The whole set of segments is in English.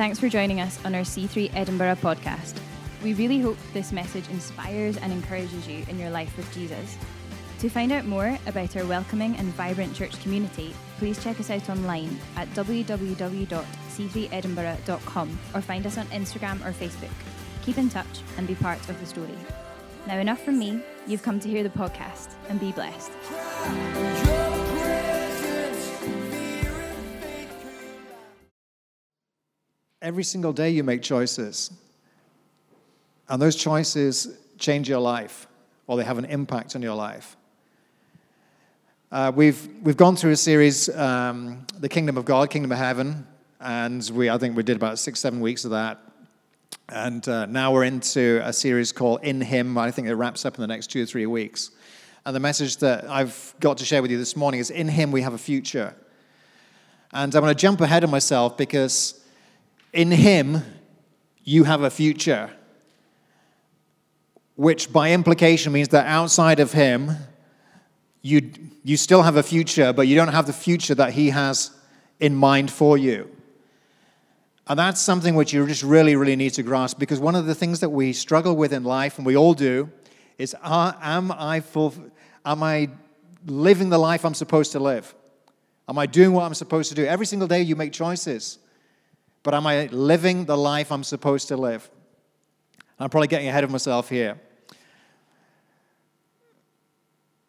Thanks for joining us on our C3 Edinburgh podcast. We really hope this message inspires and encourages you in your life with Jesus. To find out more about our welcoming and vibrant church community, please check us out online at www.c3edinburgh.com or find us on Instagram or Facebook. Keep in touch and be part of the story. Now, enough from me. You've come to hear the podcast and be blessed. Every single day you make choices. And those choices change your life or they have an impact on your life. Uh, we've, we've gone through a series, um, The Kingdom of God, Kingdom of Heaven, and we, I think we did about six, seven weeks of that. And uh, now we're into a series called In Him. I think it wraps up in the next two or three weeks. And the message that I've got to share with you this morning is In Him we have a future. And I'm going to jump ahead of myself because in Him you have a future, which by implication means that outside of Him you, you still have a future, but you don't have the future that He has in mind for you. And that's something which you just really, really need to grasp because one of the things that we struggle with in life, and we all do, is uh, am, I full, am I living the life I'm supposed to live? Am I doing what I'm supposed to do? Every single day you make choices, but am I living the life I'm supposed to live? I'm probably getting ahead of myself here.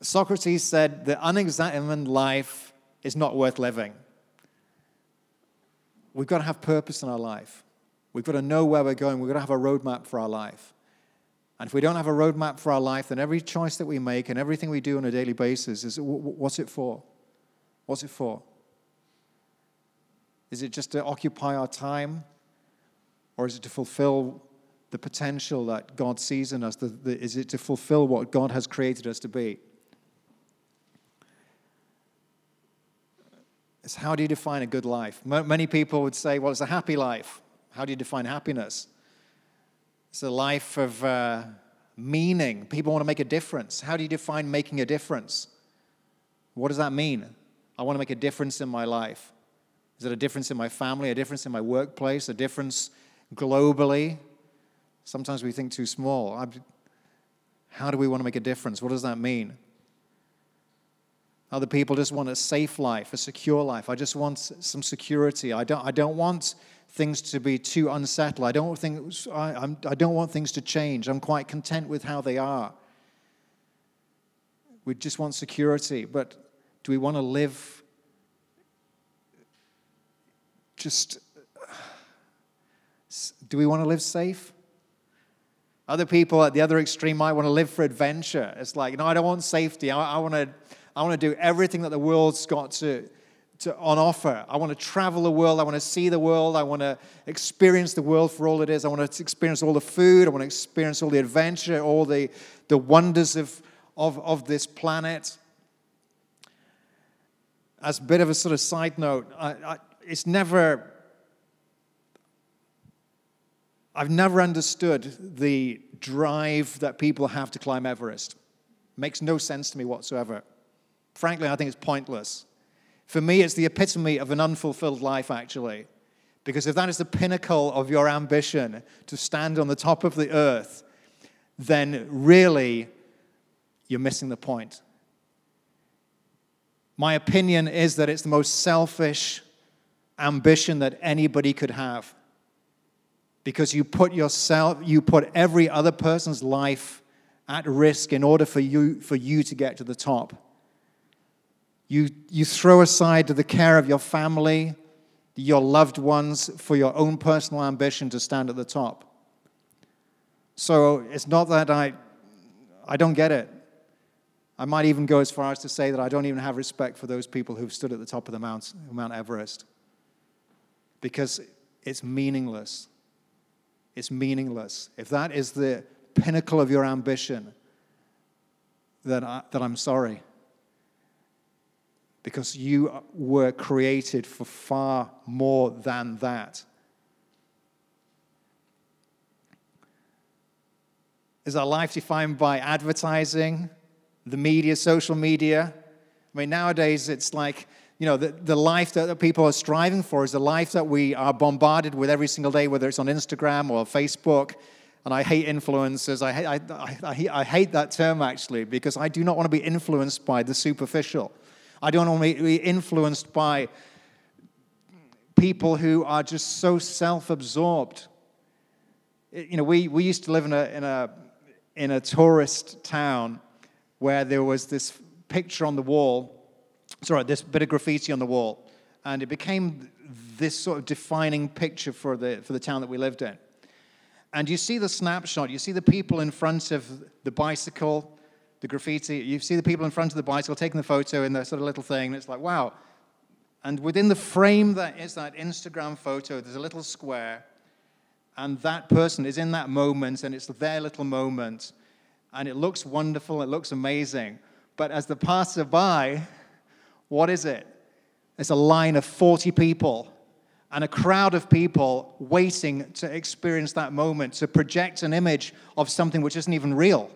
Socrates said the unexamined life is not worth living. We've got to have purpose in our life. We've got to know where we're going. We've got to have a roadmap for our life. And if we don't have a roadmap for our life, then every choice that we make and everything we do on a daily basis is what's it for? What's it for? Is it just to occupy our time? Or is it to fulfill the potential that God sees in us? The, the, is it to fulfill what God has created us to be? It's how do you define a good life? Many people would say, well, it's a happy life. How do you define happiness? It's a life of uh, meaning. People want to make a difference. How do you define making a difference? What does that mean? I want to make a difference in my life. Is it a difference in my family, a difference in my workplace, a difference globally? Sometimes we think too small. How do we want to make a difference? What does that mean? Other people just want a safe life, a secure life. I just want some security. I don't, I don't want things to be too unsettled. I don't, think, I, I'm, I don't want things to change. I'm quite content with how they are. We just want security. But do we want to live just. Do we want to live safe? Other people at the other extreme might want to live for adventure. It's like, no, I don't want safety. I, I want to I want to do everything that the world's got to, to, on offer. I want to travel the world. I want to see the world. I want to experience the world for all it is. I want to experience all the food. I want to experience all the adventure, all the, the wonders of, of, of this planet. As a bit of a sort of side note, I, I, it's never, I've never understood the drive that people have to climb Everest. makes no sense to me whatsoever. Frankly, I think it's pointless. For me, it's the epitome of an unfulfilled life, actually. Because if that is the pinnacle of your ambition to stand on the top of the earth, then really you're missing the point. My opinion is that it's the most selfish ambition that anybody could have. Because you put yourself, you put every other person's life at risk in order for you, for you to get to the top. You, you throw aside the care of your family, your loved ones, for your own personal ambition to stand at the top. So it's not that I, I don't get it. I might even go as far as to say that I don't even have respect for those people who've stood at the top of the Mount, Mount Everest. Because it's meaningless. It's meaningless. If that is the pinnacle of your ambition, then, I, then I'm sorry because you were created for far more than that. Is our life defined by advertising, the media, social media? I mean, nowadays it's like you know, the, the life that people are striving for is the life that we are bombarded with every single day, whether it's on Instagram or Facebook. And I hate influencers. I hate, I, I, I hate that term actually because I do not want to be influenced by the superficial. I don't want to be influenced by people who are just so self absorbed. You know, we, we used to live in a, in, a, in a tourist town where there was this picture on the wall sorry, this bit of graffiti on the wall. And it became this sort of defining picture for the, for the town that we lived in. And you see the snapshot, you see the people in front of the bicycle, the graffiti, you see the people in front of the bicycle taking the photo in the sort of little thing, and it's like, wow. And within the frame that is that Instagram photo, there's a little square, and that person is in that moment, and it's their little moment, and it looks wonderful, it looks amazing. But as the passerby, what is it? It's a line of 40 people and a crowd of people waiting to experience that moment, to project an image of something which isn't even real.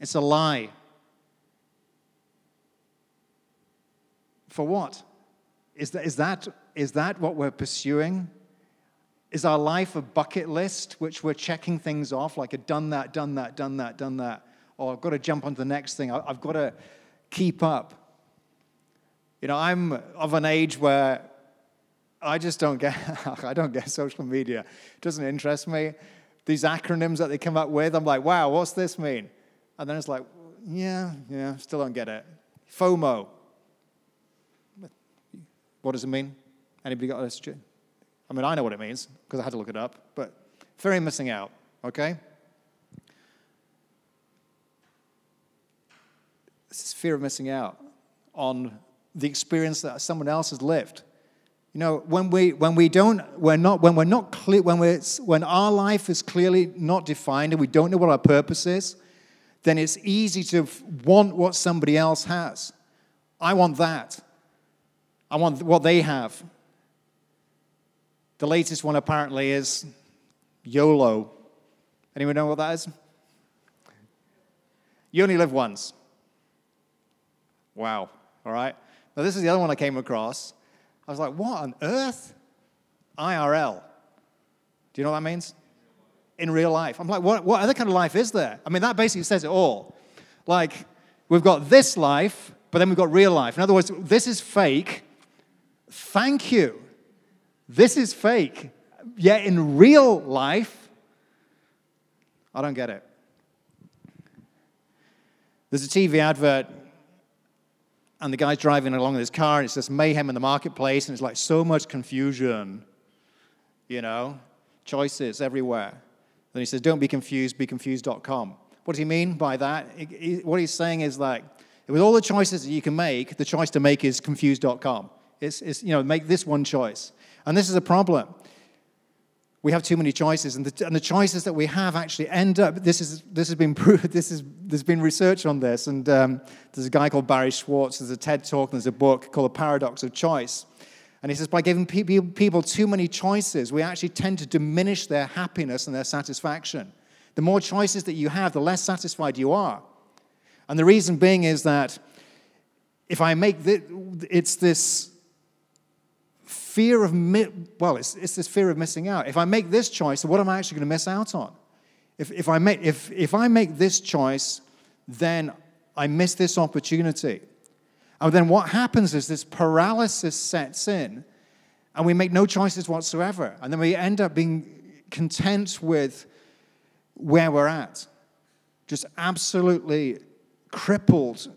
It's a lie. For what? Is that, is that, is that what we're pursuing? Is our life a bucket list which we're checking things off, like a done that, done that, done that, done that? Or I've got to jump on to the next thing. I've got to keep up. You know, I'm of an age where I just don't get, I don't get social media. It doesn't interest me. These acronyms that they come up with, I'm like, wow, what's this mean? And then it's like, yeah, yeah, still don't get it. FOMO. What does it mean? Anybody got a I mean, I know what it means because I had to look it up, but of missing out, okay? This is fear of missing out on the experience that someone else has lived. You know, when we when we don't we're not when we're not clear when we're when our life is clearly not defined and we don't know what our purpose is, then it's easy to want what somebody else has. I want that. I want what they have. The latest one apparently is YOLO. Anyone know what that is? You only live once. Wow. All right. Now, this is the other one I came across. I was like, what on earth? IRL. Do you know what that means? In real life. I'm like, what, what other kind of life is there? I mean, that basically says it all. Like, we've got this life, but then we've got real life. In other words, this is fake. Thank you. This is fake. Yet in real life, I don't get it. There's a TV advert and the guy's driving along in his car, and it's just mayhem in the marketplace, and it's like so much confusion, you know, choices everywhere. Then he says, Don't be confused, be confused.com. What does he mean by that? What he's saying is like, with all the choices that you can make, the choice to make is confused.com. It's, it's, you know, make this one choice. And this is a problem we have too many choices, and the, and the choices that we have actually end up. This is this has been proved. This is there's been research on this, and um, there's a guy called Barry Schwartz. There's a TED talk. And there's a book called The Paradox of Choice, and he says by giving people too many choices, we actually tend to diminish their happiness and their satisfaction. The more choices that you have, the less satisfied you are, and the reason being is that if I make this, it's this fear of, well, it's, it's this fear of missing out. If I make this choice, what am I actually going to miss out on? If, if, I make, if, if I make this choice, then I miss this opportunity. And then what happens is this paralysis sets in, and we make no choices whatsoever. And then we end up being content with where we're at, just absolutely crippled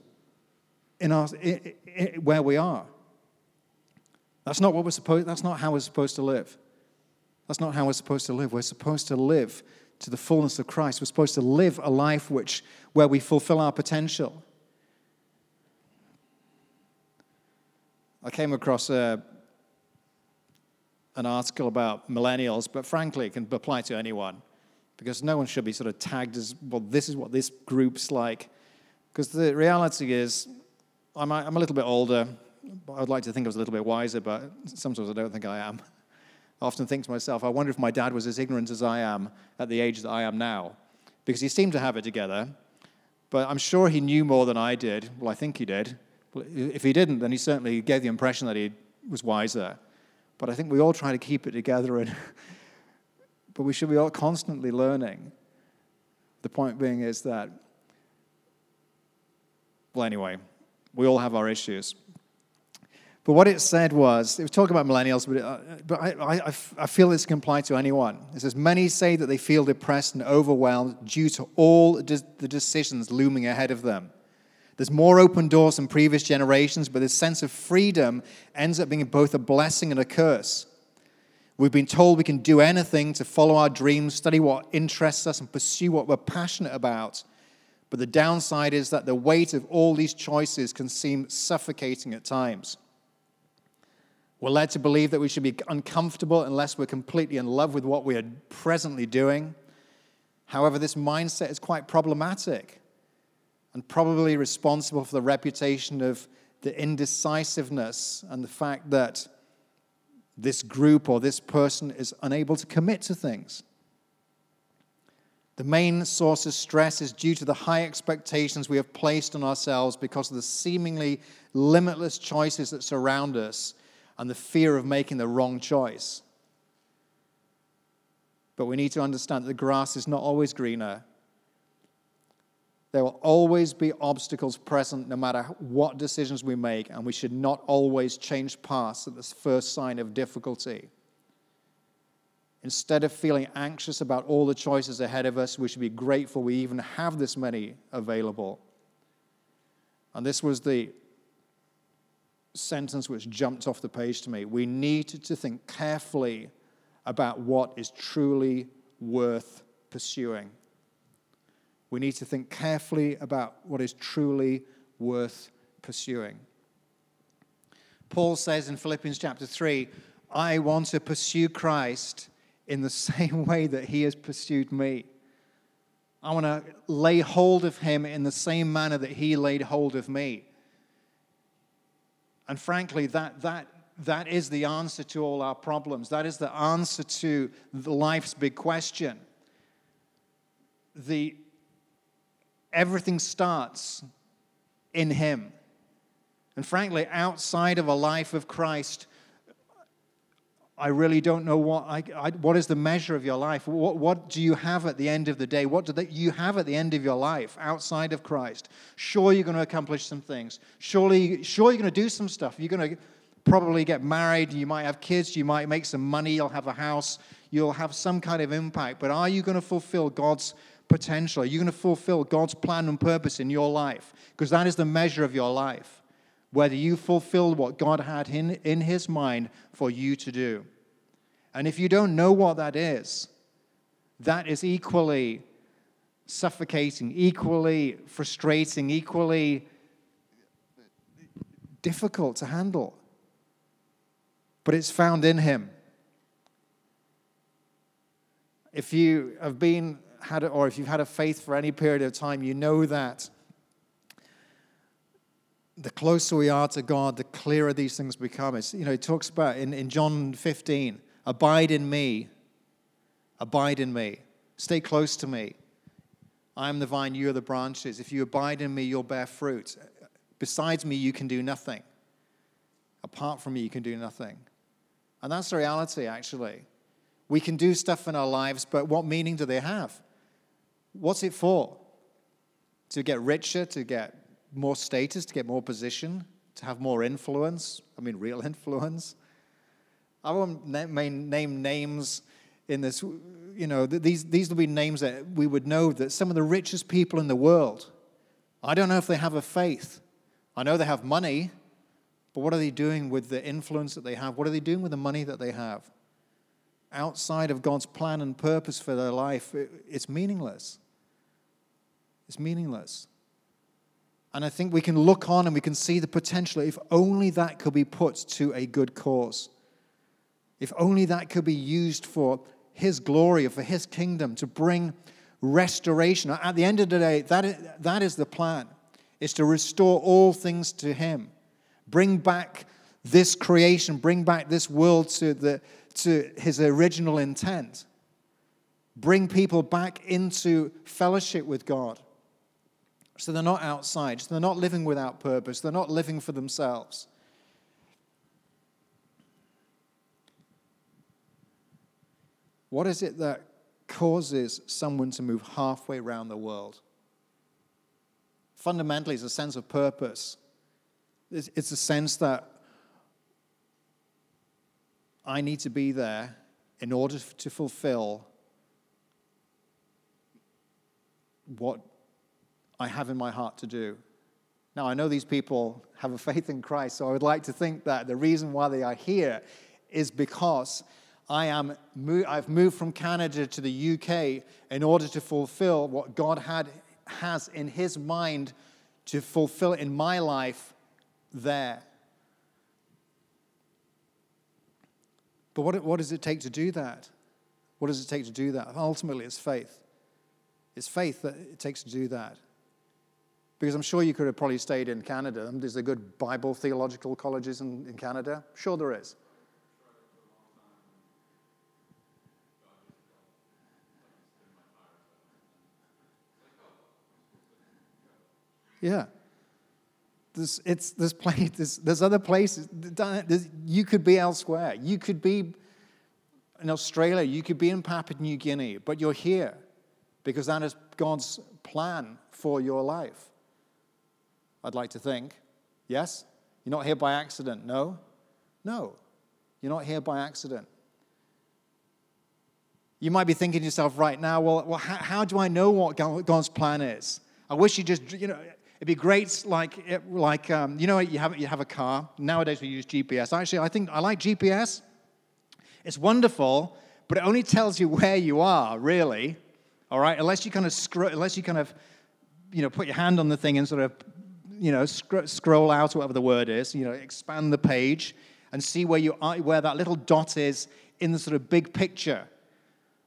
in our, in, in, where we are. That's not what we're supposed, that's not how we're supposed to live. That's not how we're supposed to live. We're supposed to live to the fullness of Christ. We're supposed to live a life which, where we fulfill our potential. I came across a, an article about millennials, but frankly, it can apply to anyone because no one should be sort of tagged as, well, this is what this group's like. Because the reality is, I'm, I'm a little bit older. I'd like to think I was a little bit wiser, but sometimes I don't think I am. I often think to myself, I wonder if my dad was as ignorant as I am at the age that I am now, because he seemed to have it together, but I'm sure he knew more than I did. Well, I think he did. If he didn't, then he certainly gave the impression that he was wiser. But I think we all try to keep it together, and but we should be all constantly learning. The point being is that, well, anyway, we all have our issues. But what it said was, it was talking about millennials, but, uh, but I, I, I feel this can apply to anyone. It says, Many say that they feel depressed and overwhelmed due to all the decisions looming ahead of them. There's more open doors than previous generations, but this sense of freedom ends up being both a blessing and a curse. We've been told we can do anything to follow our dreams, study what interests us, and pursue what we're passionate about. But the downside is that the weight of all these choices can seem suffocating at times. We're led to believe that we should be uncomfortable unless we're completely in love with what we are presently doing. However, this mindset is quite problematic and probably responsible for the reputation of the indecisiveness and the fact that this group or this person is unable to commit to things. The main source of stress is due to the high expectations we have placed on ourselves because of the seemingly limitless choices that surround us and the fear of making the wrong choice. But we need to understand that the grass is not always greener. There will always be obstacles present no matter what decisions we make, and we should not always change paths at the first sign of difficulty. Instead of feeling anxious about all the choices ahead of us, we should be grateful we even have this many available. And this was the sentence which jumped off the page to me. We need to think carefully about what is truly worth pursuing. We need to think carefully about what is truly worth pursuing. Paul says in Philippians chapter 3 I want to pursue Christ in the same way that he has pursued me. I want to lay hold of him in the same manner that he laid hold of me. And frankly, that, that, that is the answer to all our problems. That is the answer to life's big question. The, everything starts in Him. And frankly, outside of a life of Christ, I really don't know what, I, I, what is the measure of your life. What, what do you have at the end of the day? What do they, you have at the end of your life outside of Christ? Sure, you're going to accomplish some things. Surely, sure, you're going to do some stuff. You're going to probably get married. You might have kids. You might make some money. You'll have a house. You'll have some kind of impact. But are you going to fulfill God's potential? Are you going to fulfill God's plan and purpose in your life? Because that is the measure of your life whether you fulfilled what God had in, in His mind for you to do. And if you don't know what that is, that is equally suffocating, equally frustrating, equally difficult to handle. But it's found in Him. If you have been had, or if you've had a faith for any period of time, you know that the closer we are to God, the clearer these things become. It's, you know, he talks about in, in John 15, abide in me, abide in me, stay close to me. I am the vine, you are the branches. If you abide in me, you'll bear fruit. Besides me, you can do nothing. Apart from me, you can do nothing. And that's the reality, actually. We can do stuff in our lives, but what meaning do they have? What's it for? To get richer, to get more status, to get more position, to have more influence. I mean, real influence. I won't name, name names in this. You know, these, these will be names that we would know that some of the richest people in the world, I don't know if they have a faith. I know they have money, but what are they doing with the influence that they have? What are they doing with the money that they have? Outside of God's plan and purpose for their life, it's meaningless. It's meaningless. And I think we can look on and we can see the potential if only that could be put to a good cause. If only that could be used for His glory or for His kingdom to bring restoration. At the end of the day, that is, that is the plan, is to restore all things to Him. Bring back this creation, bring back this world to, the, to His original intent. Bring people back into fellowship with God. So they're not outside. So they're not living without purpose. They're not living for themselves. What is it that causes someone to move halfway around the world? Fundamentally, it's a sense of purpose. It's a sense that I need to be there in order to fulfill what I have in my heart to do. Now, I know these people have a faith in Christ, so I would like to think that the reason why they are here is because I am, I've moved from Canada to the UK in order to fulfill what God had, has in His mind to fulfill in my life there. But what, what does it take to do that? What does it take to do that? Ultimately, it's faith. It's faith that it takes to do that. Because I'm sure you could have probably stayed in Canada. There's a good Bible theological colleges in, in Canada. Sure, there is. Yeah. There's, it's, there's, plenty, there's, there's other places. There's, you could be elsewhere. You could be in Australia. You could be in Papua New Guinea. But you're here because that is God's plan for your life. I'd like to think. Yes? You're not here by accident. No? No. You're not here by accident. You might be thinking to yourself right now, well, well how, how do I know what God's plan is? I wish you just, you know, It'd be great, like, like um, you know, you have, you have a car. Nowadays we use GPS. Actually, I think I like GPS. It's wonderful, but it only tells you where you are, really. All right, unless you kind of scroll, unless you kind of, you know, put your hand on the thing and sort of, you know, sc- scroll out, whatever the word is. You know, expand the page and see where you are, where that little dot is in the sort of big picture.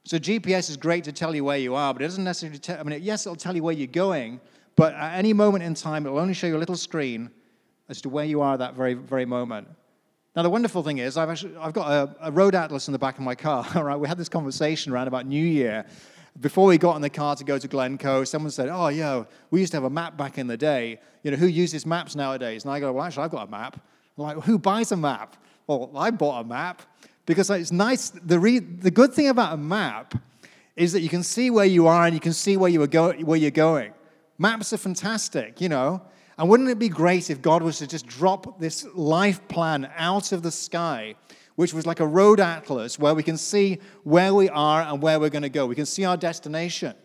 So GPS is great to tell you where you are, but it doesn't necessarily tell. I mean, yes, it'll tell you where you're going, but at any moment in time, it will only show you a little screen as to where you are at that very, very moment. Now, the wonderful thing is, I've, actually, I've got a, a road atlas in the back of my car. All right, we had this conversation around about New Year. Before we got in the car to go to Glencoe, someone said, Oh, yeah, we used to have a map back in the day. You know, who uses maps nowadays? And I go, Well, actually, I've got a map. I'm like, who buys a map? Well, I bought a map because it's nice. The, re- the good thing about a map is that you can see where you are and you can see where, you are go- where you're going. Maps are fantastic, you know. And wouldn't it be great if God was to just drop this life plan out of the sky, which was like a road atlas where we can see where we are and where we're going to go? We can see our destination.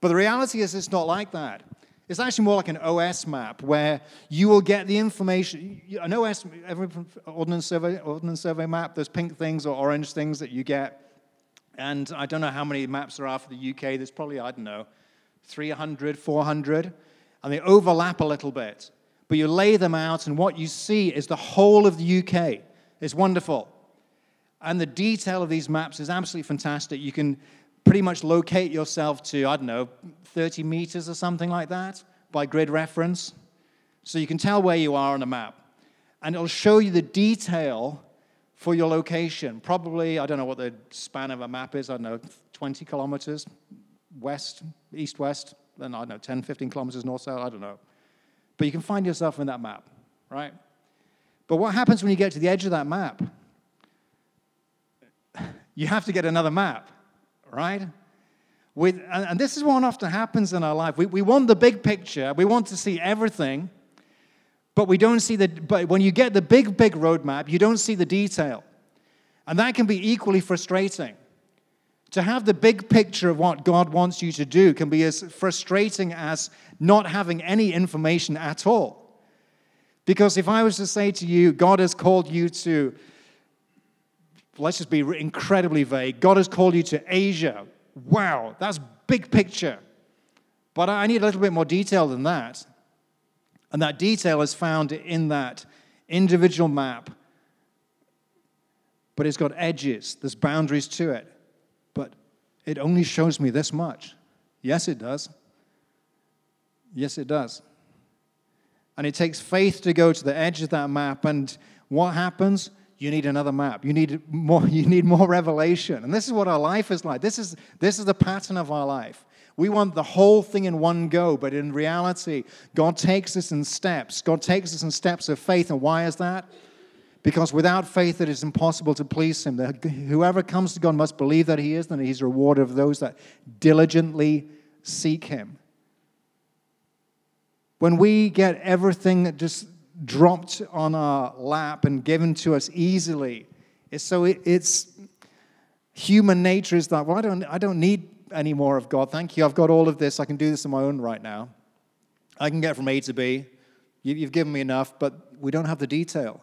But the reality is, it's not like that. It's actually more like an OS map where you will get the information. An OS, every ordnance survey, ordnance survey map, there's pink things or orange things that you get. And I don't know how many maps there are for the UK. There's probably, I don't know, 300, 400, and they overlap a little bit. But you lay them out, and what you see is the whole of the UK. It's wonderful. And the detail of these maps is absolutely fantastic. You can pretty much locate yourself to, I don't know, 30 meters or something like that by grid reference. So you can tell where you are on a map. And it'll show you the detail for your location. Probably, I don't know what the span of a map is, I don't know, 20 kilometers, west, east west, then I don't know, 10, 15 kilometers north south, I don't know. But you can find yourself in that map, right? But what happens when you get to the edge of that map? You have to get another map, right? With, and, this is what often happens in our life. We, we want the big picture, we want to see everything, but we don't see the, but when you get the big, big roadmap, you don't see the detail. And that can be equally frustrating. To have the big picture of what God wants you to do can be as frustrating as not having any information at all. Because if I was to say to you, God has called you to, let's just be incredibly vague, God has called you to Asia. Wow, that's big picture. But I need a little bit more detail than that. And that detail is found in that individual map. But it's got edges, there's boundaries to it But it only shows me this much. Yes, it does. Yes, it does. And it takes faith to go to the edge of that map. And what happens? You need another map. You need more, you need more revelation. And this is what our life is like. This is, this is the pattern of our life. We want the whole thing in one go, but in reality, God takes us in steps. God takes us in steps of faith. And why is that? Because without faith, it is impossible to please Him. Whoever comes to God must believe that He is, and He's a rewarder of those that diligently seek Him. When we get everything just dropped on our lap and given to us easily, so it, it's human nature is that, well, I don't, I don't need any more of God. Thank you. I've got all of this. I can do this on my own right now. I can get from A to B. You, you've given me enough, but we don't have the detail.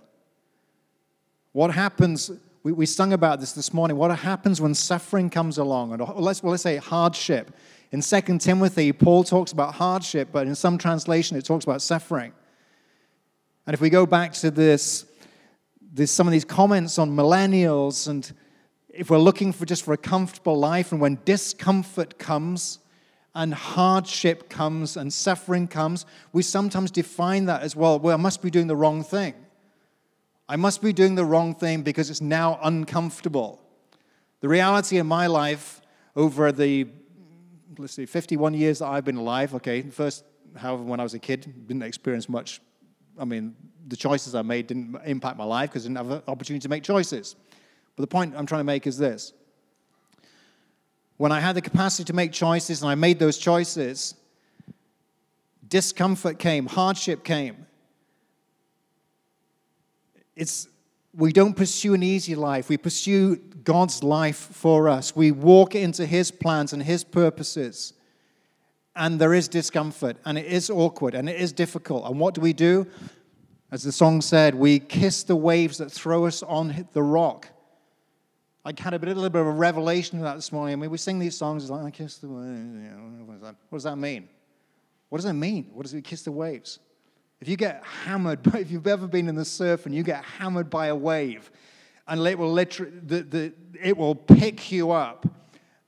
What happens, we, we sung about this this morning, what happens when suffering comes along? And let's, well, let's say hardship. In 2 Timothy, Paul talks about hardship, but in some translation, it talks about suffering. And if we go back to this, this some of these comments on millennials, and if we're looking for just for a comfortable life, and when discomfort comes, and hardship comes, and suffering comes, we sometimes define that as well. Well, I must be doing the wrong thing. I must be doing the wrong thing because it's now uncomfortable. The reality in my life over the, let's see, 51 years that I've been alive, okay, first, however, when I was a kid, didn't experience much. I mean, the choices I made didn't impact my life because I didn't have an opportunity to make choices. But the point I'm trying to make is this. When I had the capacity to make choices and I made those choices, discomfort came, hardship came. It's, we don't pursue an easy life. We pursue God's life for us. We walk into His plans and His purposes. And there is discomfort, and it is awkward, and it is difficult. And what do we do? As the song said, we kiss the waves that throw us on the rock. I had a, bit, a little bit of a revelation of that this morning. I mean, we sing these songs, it's like, I kiss the waves. what does that mean? What does that mean? What does it kiss the waves? If you get hammered, if you've ever been in the surf and you get hammered by a wave, and it will literally, the, the, it will pick you up,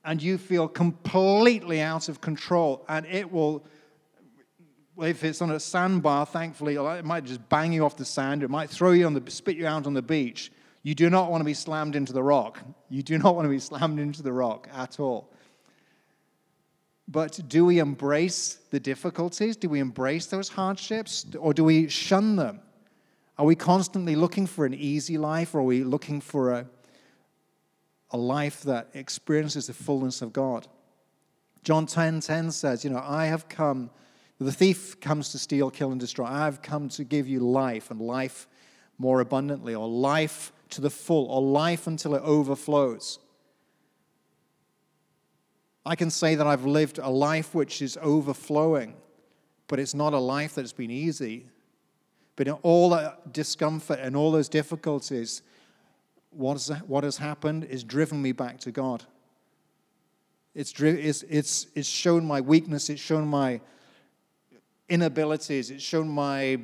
and you feel completely out of control, and it will, if it's on a sandbar, thankfully, it might just bang you off the sand, it might throw you on the, spit you out on the beach. You do not want to be slammed into the rock. You do not want to be slammed into the rock at all. But do we embrace the difficulties? Do we embrace those hardships? Or do we shun them? Are we constantly looking for an easy life, or are we looking for a, a life that experiences the fullness of God? John 10 10 says, You know, I have come, the thief comes to steal, kill, and destroy. I have come to give you life and life more abundantly, or life to the full, or life until it overflows. I can say that I've lived a life which is overflowing, but it's not a life that has been easy. But in all that discomfort and all those difficulties, what has, what has happened is driven me back to God. It's, it's, it's, it's shown my weakness, it's shown my inabilities, it's shown my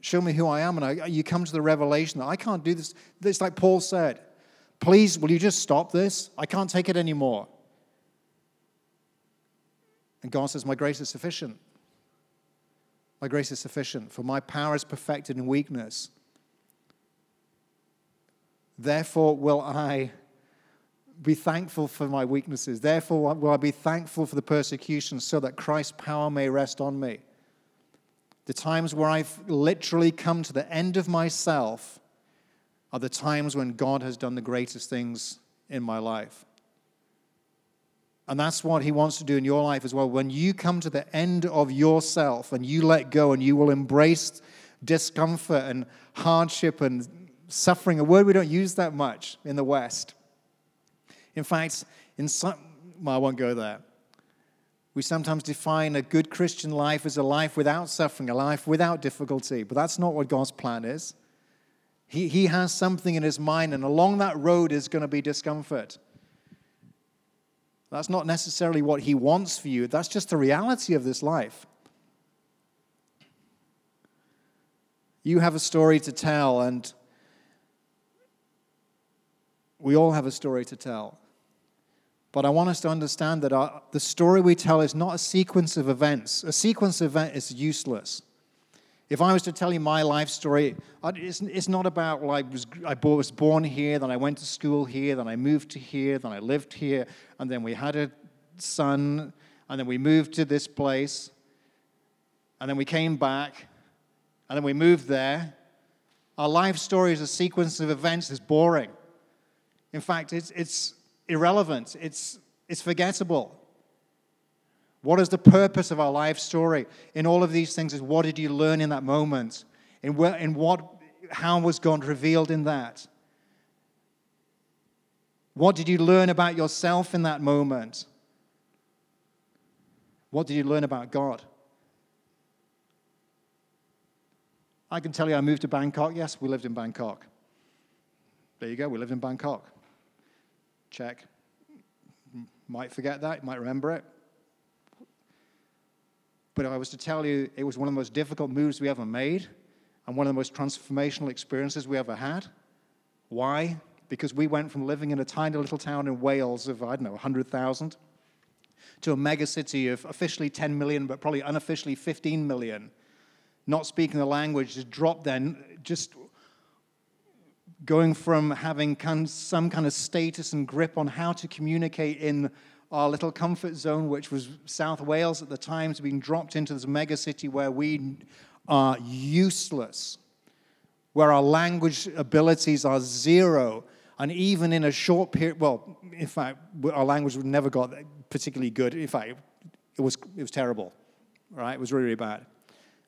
show me who I am. And I, you come to the revelation that I can't do this. It's like Paul said Please, will you just stop this? I can't take it anymore. And God says, My grace is sufficient. My grace is sufficient, for my power is perfected in weakness. Therefore, will I be thankful for my weaknesses. Therefore, will I be thankful for the persecution so that Christ's power may rest on me. The times where I've literally come to the end of myself are the times when God has done the greatest things in my life. And that's what He wants to do in your life as well. When you come to the end of yourself and you let go and you will embrace discomfort and hardship and suffering, a word we don't use that much in the West. In fact, in some, well, I won't go there. We sometimes define a good Christian life as a life without suffering, a life without difficulty, but that's not what God's plan is. He, he has something in his mind, and along that road is going to be discomfort. That's not necessarily what he wants for you, that's just the reality of this life. You have a story to tell, and we all have a story to tell. But I want us to understand that our, the story we tell is not a sequence of events. A sequence of events is useless. If I was to tell you my life story, it's, it's not about like was, I was born here, then I went to school here, then I moved to here, then I lived here, and then we had a son, and then we moved to this place, and then we came back, and then we moved there. Our life story is a sequence of events It's boring. In fact, it's, it's irrelevant, it's, it's forgettable. What is the purpose of our life story in all of these things? Is what did you learn in that moment? In, where, in what, how was God revealed in that? What did you learn about yourself in that moment? What did you learn about God? I can tell you I moved to Bangkok. Yes, we lived in Bangkok. There you go, we lived in Bangkok. Check. Might forget that, might remember it. But if I was to tell you it was one of the most difficult moves we ever made and one of the most transformational experiences we ever had. Why? Because we went from living in a tiny little town in Wales of, I don't know, 100,000 to a mega city of officially 10 million, but probably unofficially 15 million. Not speaking the language, just dropped then, just going from having some kind of status and grip on how to communicate in our little comfort zone, which was South Wales at the time, to being dropped into this mega city where we are useless, where our language abilities are zero. And even in a short period, well, in fact, our language never got particularly good. In fact, it was, it was terrible, right? It was really, really bad.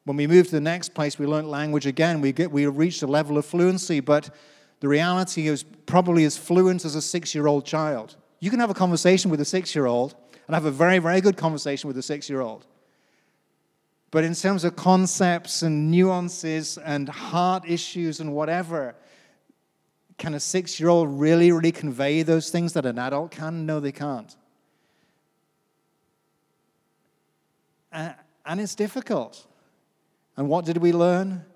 When we moved to the next place, we learned language again. We, get, we reached a level of fluency, but the reality is probably as fluent as a six year old child. You can have a conversation with a six year old and have a very, very good conversation with a six year old. But in terms of concepts and nuances and heart issues and whatever, can a six year old really, really convey those things that an adult can? No, they can't. And it's difficult. And what did we learn?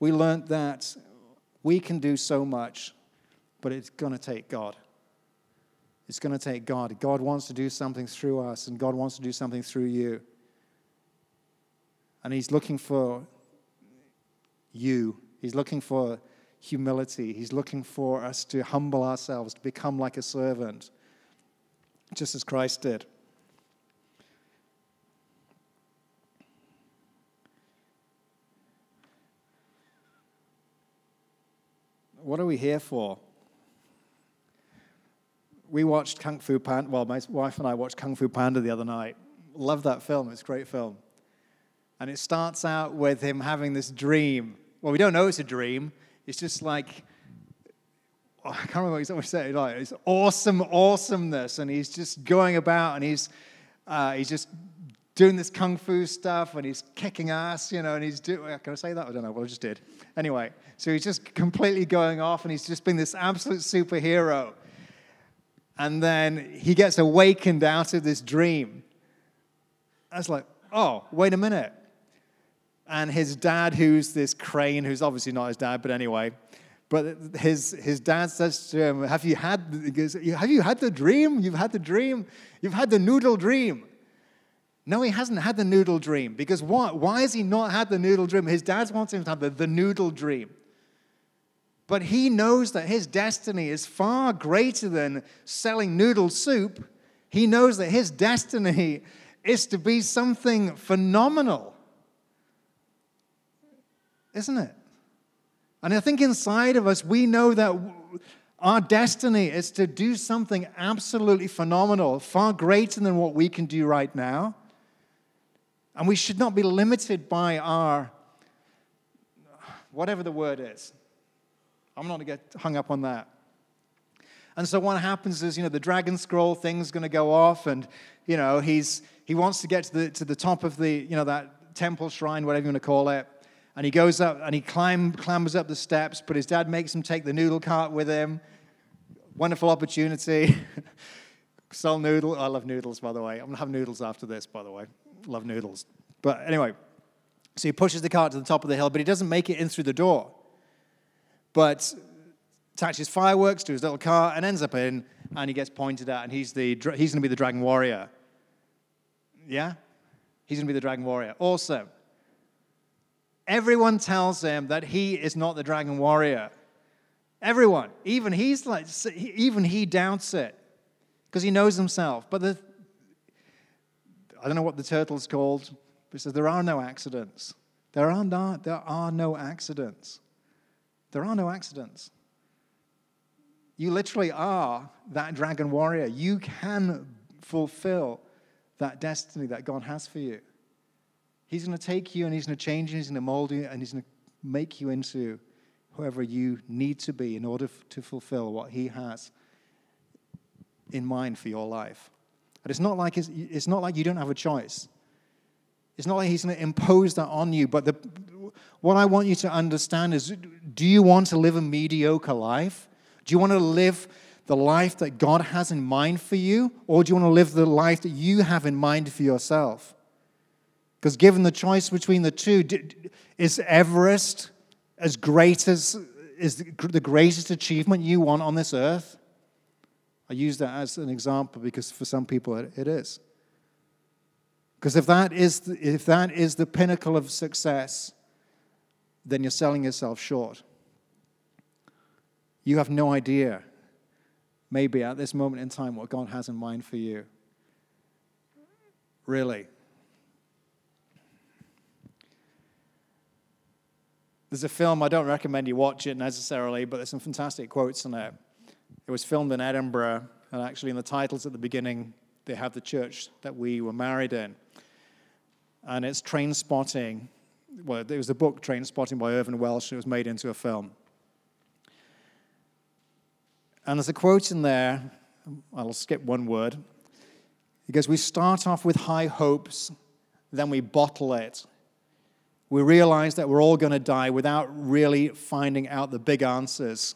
We learned that we can do so much, but it's going to take God. It's going to take God. God wants to do something through us, and God wants to do something through you. And He's looking for you. He's looking for humility. He's looking for us to humble ourselves, to become like a servant, just as Christ did. What are we here for? We watched Kung Fu Panda. Well, my wife and I watched Kung Fu Panda the other night. Love that film. It's a great film. And it starts out with him having this dream. Well, we don't know it's a dream. It's just like, oh, I can't remember what he's saying. Like, it's awesome awesomeness. And he's just going about and he's, uh, he's just doing this kung fu stuff and he's kicking ass, you know, and he's doing, oh, can I say that? I don't know, well, I just did. Anyway, so he's just completely going off and he's just been this absolute superhero. And then he gets awakened out of this dream. I was like, oh, wait a minute. And his dad, who's this crane, who's obviously not his dad, but anyway, but his, his dad says to him, have you, had, have you had the dream? You've had the dream? You've had the noodle dream. No, he hasn't had the noodle dream. Because why? Why has he not had the noodle dream? His dad wants him to have the, the noodle dream. But he knows that his destiny is far greater than selling noodle soup. He knows that his destiny is to be something phenomenal. Isn't it? And I think inside of us, we know that our destiny is to do something absolutely phenomenal, far greater than what we can do right now. And we should not be limited by our, whatever the word is. I'm not going to get hung up on that. And so what happens is, you know, the dragon scroll thing's going to go off, and, you know, he's, he wants to get to the, to the top of the, you know, that temple shrine, whatever you want to call it. And he goes up and he climb, clambers up the steps, but his dad makes him take the noodle cart with him. Wonderful opportunity. Sell noodle. I love noodles, by the way. I'm going to have noodles after this, by the way love noodles. But anyway, so he pushes the cart to the top of the hill, but he doesn't make it in through the door. But attaches fireworks to his little car and ends up in, and he gets pointed at, and he's, the, he's going to be the dragon warrior. Yeah? He's going to be the dragon warrior. Awesome. Everyone tells him that he is not the dragon warrior. Everyone. Even he's like, even he doubts it because he knows himself. But the I don't know what the turtle's called, but it says there are no accidents. There are not, there are no accidents. There are no accidents. You literally are that dragon warrior. You can fulfill that destiny that God has for you. He's going to take you and he's going to change you, and he's going to mold you, and he's going to make you into whoever you need to be in order to fulfill what he has in mind for your life. And it's not like, it's, it's not like you don't have a choice. It's not like he's going to impose that on you. But the, what I want you to understand is do you want to live a mediocre life? Do you want to live the life that God has in mind for you? Or do you want to live the life that you have in mind for yourself? Because given the choice between the two, is Everest as great as is the greatest achievement you want on this earth? I use that as an example because for some people it is. Because if that is the, if that is the pinnacle of success, then you're selling yourself short. You have no idea, maybe at this moment in time, what God has in mind for you. Really. There's a film, I don't recommend you watch it necessarily, but there's some fantastic quotes in it. It was filmed in Edinburgh, and actually, in the titles at the beginning, they have the church that we were married in. And it's Trainspotting. Well, it was a book, Trainspotting, by Irvine Welsh, and it was made into a film. And there's a quote in there, I'll skip one word. It goes, We start off with high hopes, then we bottle it. We realize that we're all going to die without really finding out the big answers.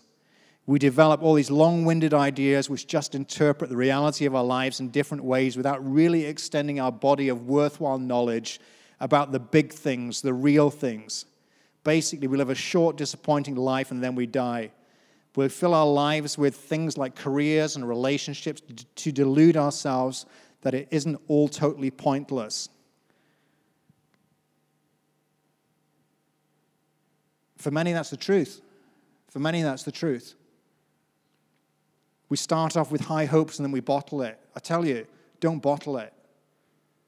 We develop all these long winded ideas which just interpret the reality of our lives in different ways without really extending our body of worthwhile knowledge about the big things, the real things. Basically, we live a short, disappointing life and then we die. We fill our lives with things like careers and relationships to delude ourselves that it isn't all totally pointless. For many, that's the truth. For many, that's the truth. We start off with high hopes and then we bottle it. I tell you, don't bottle it.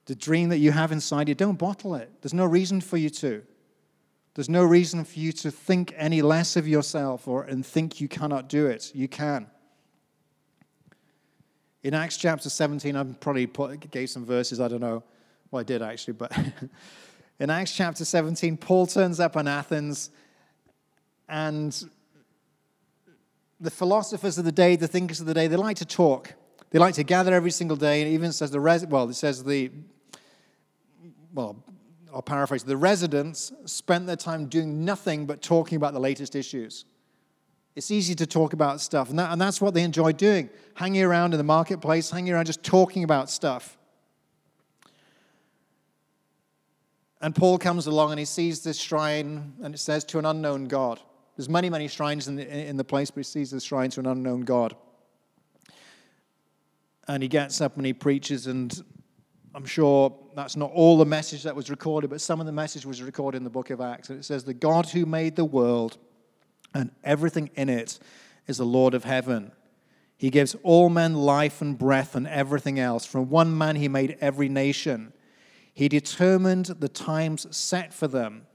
The dream that you have inside you, don't bottle it. There's no reason for you to. There's no reason for you to think any less of yourself or and think you cannot do it. You can. In Acts chapter 17, I probably put, gave some verses, I don't know. Well, I did actually, but in Acts chapter 17, Paul turns up in Athens and the philosophers of the day, the thinkers of the day, they like to talk. They like to gather every single day, and even says the res- well, it says the well, I'll paraphrase. The residents spent their time doing nothing but talking about the latest issues. It's easy to talk about stuff, and, that, and that's what they enjoy doing hanging around in the marketplace, hanging around just talking about stuff. And Paul comes along and he sees this shrine, and it says to an unknown God. There's many, many shrines in the, in the place, but he sees the shrine to an unknown God. And he gets up and he preaches, and I'm sure that's not all the message that was recorded, but some of the message was recorded in the book of Acts. And it says, The God who made the world and everything in it is the Lord of heaven. He gives all men life and breath and everything else. From one man, he made every nation. He determined the times set for them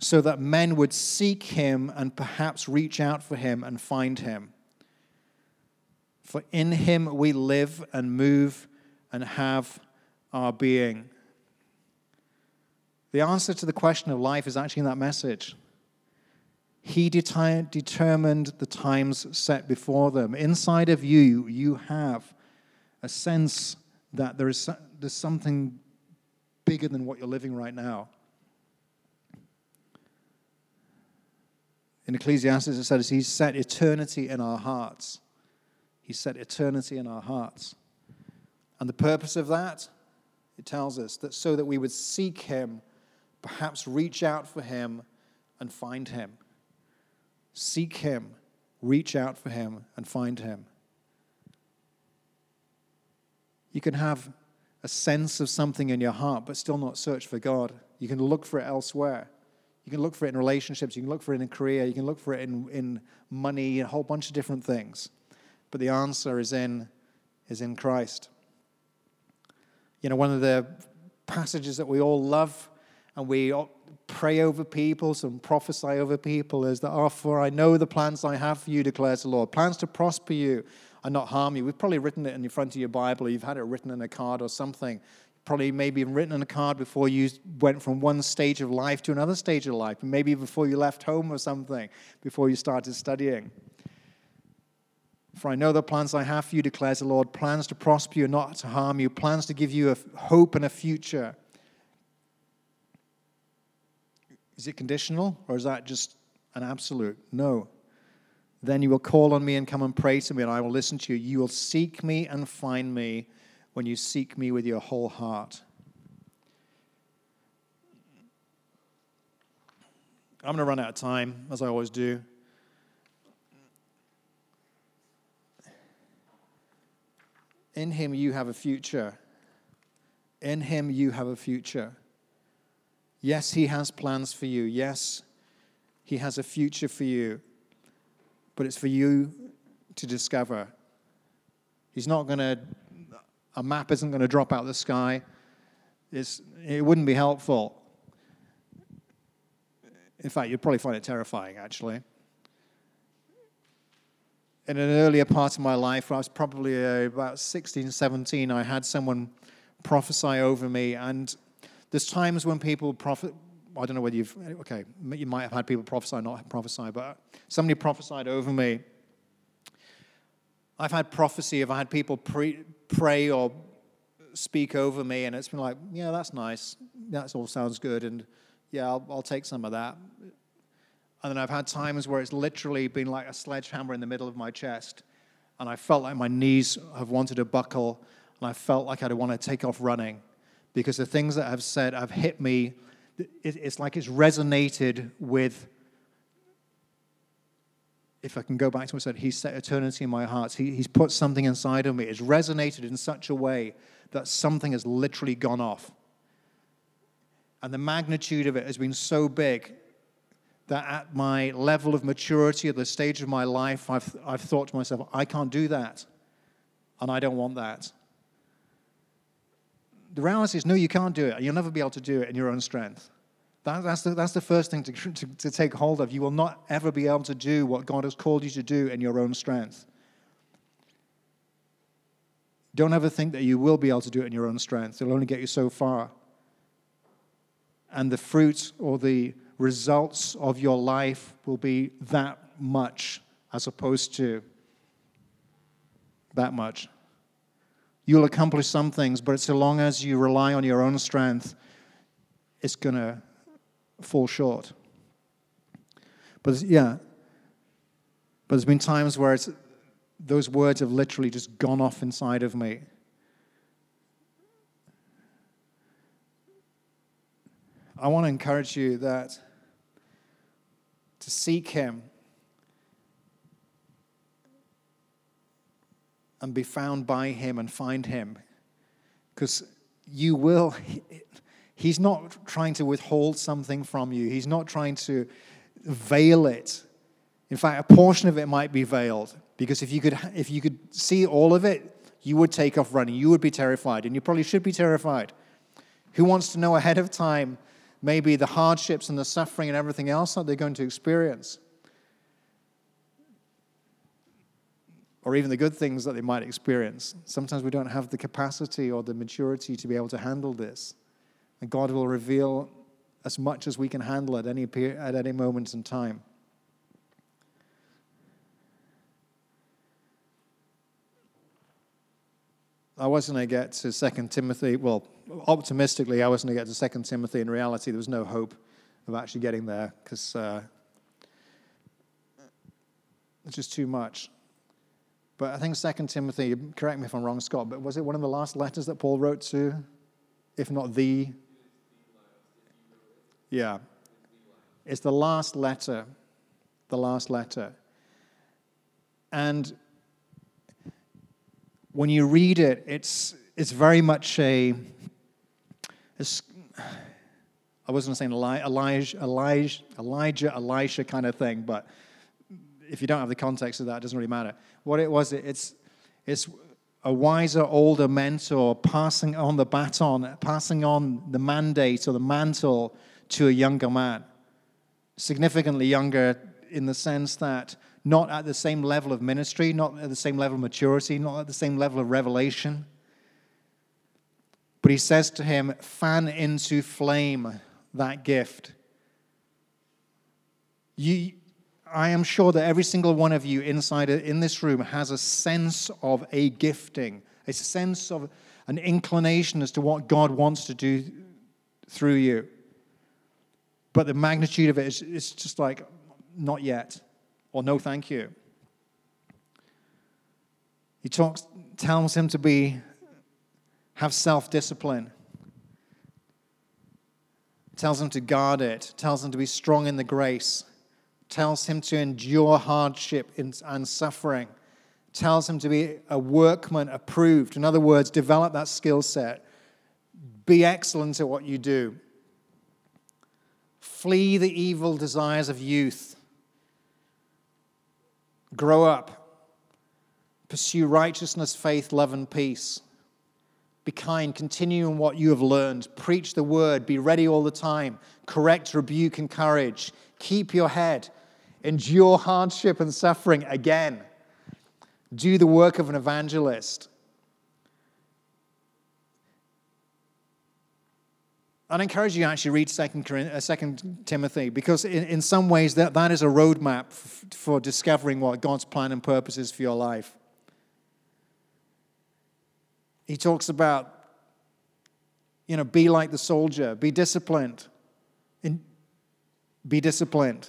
so that men would seek him and perhaps reach out for him and find him. For in him we live and move and have our being. The answer to the question of life is actually in that message. He determined the times set before them. Inside of you, you have a sense that there is there's something bigger than what you're living right now. In Ecclesiastes, it says, He's set eternity in our hearts. He set eternity in our hearts. And the purpose of that, it tells us that so that we would seek Him, perhaps reach out for Him and find Him. Seek Him, reach out for Him, and find Him. You can have a sense of something in your heart, but still not search for God. You can look for it elsewhere. You can look for it in relationships, you can look for it in career, you can look for it in, in money, a whole bunch of different things. But the answer is in, is in Christ. You know, one of the passages that we all love and we pray over people, some prophesy over people is that, oh, for I know the plans I have for you, declares the Lord. Plans to prosper you and not harm you. We've probably written it in the front of your Bible, or you've had it written in a card or something. Probably maybe written in a card before you went from one stage of life to another stage of life, and maybe before you left home or something, before you started studying. For I know the plans I have for you, declares the Lord plans to prosper you, not to harm you, plans to give you a hope and a future. Is it conditional or is that just an absolute? No. Then you will call on me and come and pray to me, and I will listen to you. You will seek me and find me when you seek me with your whole heart. I'm going to run out of time, as I always do. In him, you have a future. In him, you have a future. Yes, he has plans for you. Yes, he has a future for you. But it's for you to discover. He's not going to, a map isn't going to drop out of the sky. It's, it wouldn't be helpful. In fact, you'd probably find it terrifying, actually in an earlier part of my life, I was probably uh, about 16, 17, I had someone prophesy over me. And there's times when people prophet, I don't know whether you've, okay, you might have had people prophesy, not prophesy, but somebody prophesied over me. I've had prophecy, if I had people pre- pray or speak over me, and it's been like, yeah, that's nice. That all sounds good. And yeah, I'll, I'll take some of that. And then I've had times where it's literally been like a sledgehammer in the middle of my chest. And I felt like my knees have wanted to buckle. And I felt like I'd want to take off running because the things that I've said have hit me. It's like it's resonated with. If I can go back to what I said, He set eternity in my heart. He, he's put something inside of me. It's resonated in such a way that something has literally gone off. And the magnitude of it has been so big that at my level of maturity, at the stage of my life, I've, I've thought to myself, I can't do that. And I don't want that. The reality is, no, you can't do it. You'll never be able to do it in your own strength. That, that's, the, that's the first thing to, to, to take hold of. You will not ever be able to do what God has called you to do in your own strength. Don't ever think that you will be able to do it in your own strength. It'll only get you so far. And the fruit or the results of your life will be that much as opposed to that much. You'll accomplish some things, but so long as you rely on your own strength, it's going to fall short. But yeah, but there's been times where those words have literally just gone off inside of me. I want to encourage you that to seek Him and be found by Him and find Him. Because you will, He's not trying to withhold something from you, He's not trying to veil it. In fact, a portion of it might be veiled. Because if you could, if you could see all of it, you would take off running. You would be terrified, and you probably should be terrified. Who wants to know ahead of time maybe the hardships and the suffering and everything else that they're going to experience. Or even the good things that they might experience. Sometimes we don't have the capacity or the maturity to be able to handle this. And God will reveal as much as we can handle at any, at any moment in time. I wasn't going to get to Second Timothy. Well, optimistically, I wasn't going to get to Second Timothy. In reality, there was no hope of actually getting there because uh, it's just too much. But I think Second Timothy. Correct me if I'm wrong, Scott. But was it one of the last letters that Paul wrote to, if not the? Yeah, it's the last letter. The last letter. And when you read it, it's, it's very much a, I wasn't saying Elijah, Elijah, Elijah, Elisha kind of thing, but if you don't have the context of that, it doesn't really matter. What it was, it's, it's a wiser, older mentor passing on the baton, passing on the mandate or the mantle to a younger man. Significantly younger in the sense that not at the same level of ministry, not at the same level of maturity, not at the same level of revelation. But he says to him, fan into flame that gift. You, I am sure that every single one of you inside in this room has a sense of a gifting, a sense of an inclination as to what God wants to do through you. But the magnitude of it is, is just like, not yet, or no thank you. He talks, tells him to be, have self discipline tells him to guard it, tells him to be strong in the grace, tells him to endure hardship and suffering, tells him to be a workman approved. In other words, develop that skill set, be excellent at what you do. Flee the evil desires of youth. Grow up. Pursue righteousness, faith, love, and peace. Be kind, continue in what you have learned. Preach the word, be ready all the time. Correct, rebuke, encourage. Keep your head. Endure hardship and suffering again. Do the work of an evangelist. I'd encourage you to actually read 2 uh, Timothy because, in, in some ways, that, that is a roadmap f- for discovering what God's plan and purpose is for your life. He talks about, you know, be like the soldier, be disciplined. In, be disciplined.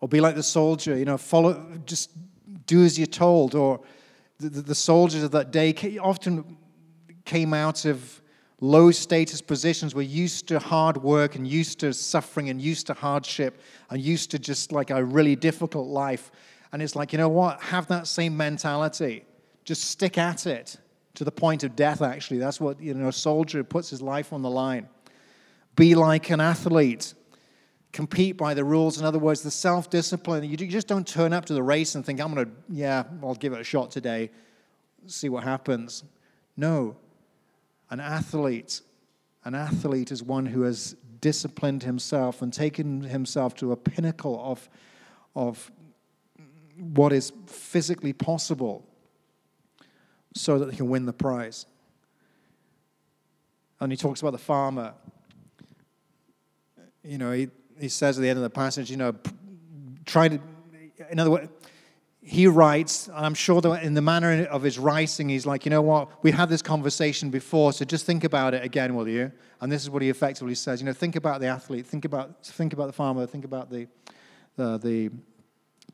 Or be like the soldier, you know, follow, just do as you're told. Or the, the soldiers of that day often came out of low status positions were used to hard work and used to suffering and used to hardship and used to just like a really difficult life. And it's like, you know what? Have that same mentality. Just stick at it to the point of death, actually. That's what, you know, a soldier puts his life on the line. Be like an athlete. Compete by the rules. In other words, the self discipline. You just don't turn up to the race and think, I'm going to, yeah, I'll give it a shot today, see what happens. No. An athlete, an athlete is one who has disciplined himself and taken himself to a pinnacle of, of what is physically possible so that he can win the prize. And he talks about the farmer. You know, he, he says at the end of the passage, you know, try to, in other words, he writes, and I'm sure that in the manner of his writing, he's like, you know what, we had this conversation before, so just think about it again, will you? And this is what he effectively says. You know, think about the athlete, think about, think about the farmer, think about the, the, the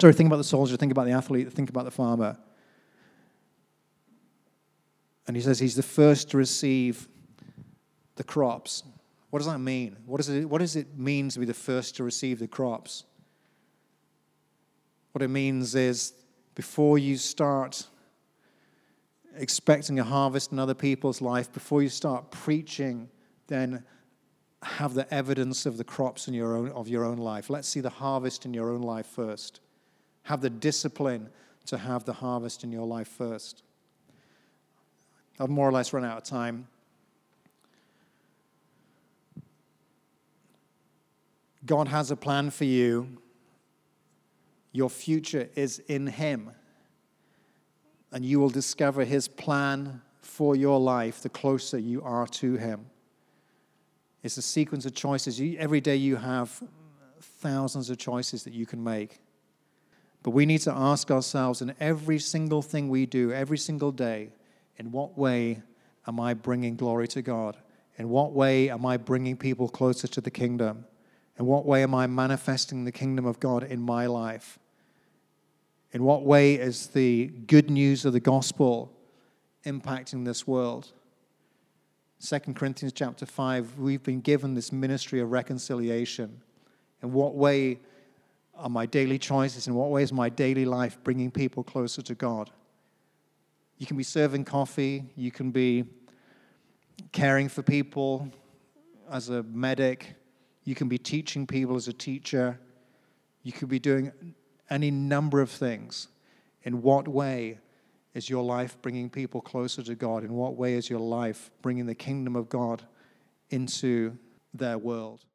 sorry, think about the soldier, think about the athlete, think about the farmer. And he says he's the first to receive the crops. What does that mean? What does, it, what does it mean to be the first to receive the crops? What it means is before you start expecting a harvest in other people's life, before you start preaching, then have the evidence of the crops in your own, of your own life. Let's see the harvest in your own life first. Have the discipline to have the harvest in your life first. I've more or less run out of time. God has a plan for you. Your future is in Him. And you will discover His plan for your life the closer you are to Him. It's a sequence of choices. every day you have thousands of choices that you can make. But we need to ask ourselves in every single thing we do, every single day, in what way am I bringing glory to God? In what way am I bringing people closer to the kingdom? In what way am I manifesting the kingdom of God in my life? In what way is the good news of the gospel impacting this world? 2 Corinthians chapter 5, we've been given this ministry of reconciliation. In what way are my daily choices, in what way is my daily life bringing people closer to God? You can be serving coffee, you can be caring for people as a medic, you can be teaching people as a teacher, you could be doing any number of things. In what way is your life bringing people closer to God? In what way is your life bringing the kingdom of God into their world?